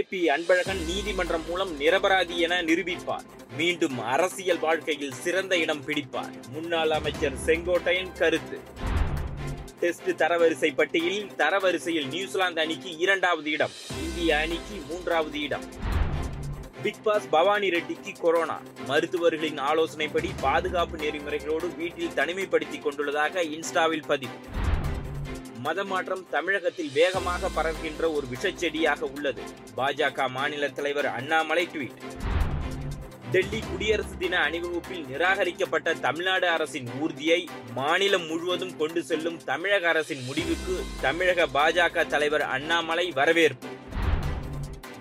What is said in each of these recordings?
K P Anbazhagan நீதிமன்றம் மூலம் நிரபராதி என நிரூபிப்பார். மீண்டும் அரசியல் வாழ்க்கையில் சிறந்த இடம் பிடிப்பார். முன்னாள் அமைச்சர் செங்கோட்டையன் கருத்து. டெஸ்ட் தரவரிசை பட்டியலில் தரவரிசையில் நியூசிலாந்து அணிக்கு இரண்டாவது இடம் இந்திய அணிக்கு மூன்றாவது இடம். பிக் பாஸ் பவானி ரெட்டிக்கு கொரோனா. மருத்துவர்களின் ஆலோசனைப்படி பாதுகாப்பு நெறிமுறைகளோடு வீட்டில் தனிமைப்படுத்திக் கொண்டுள்ளதாக இன்ஸ்டாவில் பதிவு. மதமாற்றம் தமிழகத்தில் வேகமாக பரவுகின்ற ஒரு விஷச்செடியாக உள்ளது. பாஜக மாநில தலைவர் அண்ணாமலை ட்வீட். டெல்லி குடியரசு தின அணிவகுப்பில் நிராகரிக்கப்பட்ட தமிழ்நாடு அரசின் ஊர்தியை மாநிலம் முழுவதும் கொண்டு செல்லும் தமிழக அரசின் முடிவுக்கு தமிழக பாஜக தலைவர் அண்ணாமலை வரவேற்பு.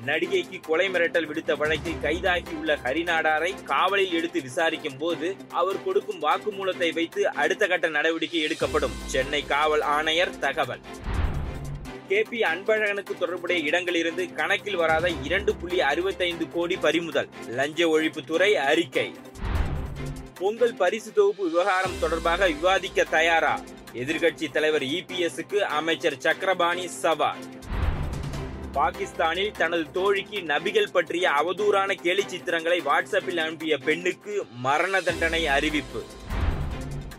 நடிகைக்கு கொலை மிரட்டல் விடுத்த வழக்கில் கைதாகியுள்ள ஹரிநாடாரை காவலில் எடுத்து விசாரிக்கும் போது அவர் கொடுக்கும் வாக்குமூலத்தை வைத்து அடுத்த கட்ட நடவடிக்கை எடுக்கப்படும். சென்னை காவல் ஆணையர் தகவல். கே பி அன்பழகனுக்கு தொடர்புடைய இடங்களிலிருந்து கணக்கில் வராத இரண்டு புள்ளி அறுபத்தைந்து கோடி பறிமுதல். லஞ்ச ஒழிப்புத்துறை அறிக்கை. பொங்கல் பரிசு தொகுப்பு விவகாரம் தொடர்பாக விவாதிக்க தயாரா? எதிர்க்கட்சி தலைவர் இபிஎஸ்க்கு அமைச்சர் சக்கரபாணி சவால். பாகிஸ்தானில் தனது தோழிக்கு நபிகள் பற்றிய அவதூறான கேலி சித்திரங்களை வாட்ஸ்அப்பில் அனுப்பிய பெண்ணுக்கு மரண தண்டனை அறிவிப்பு.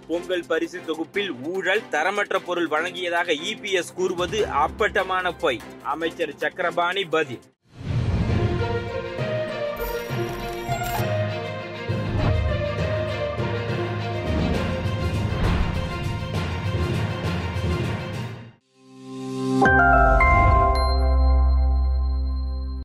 பொங்கல் பரிசு தொகுப்பில் ஊழல் தரமற்ற பொருள் வழங்கியதாக இபிஎஸ் கூறுவது அப்பட்டமான பொய். அமைச்சர் சக்கரபாணி பதில்.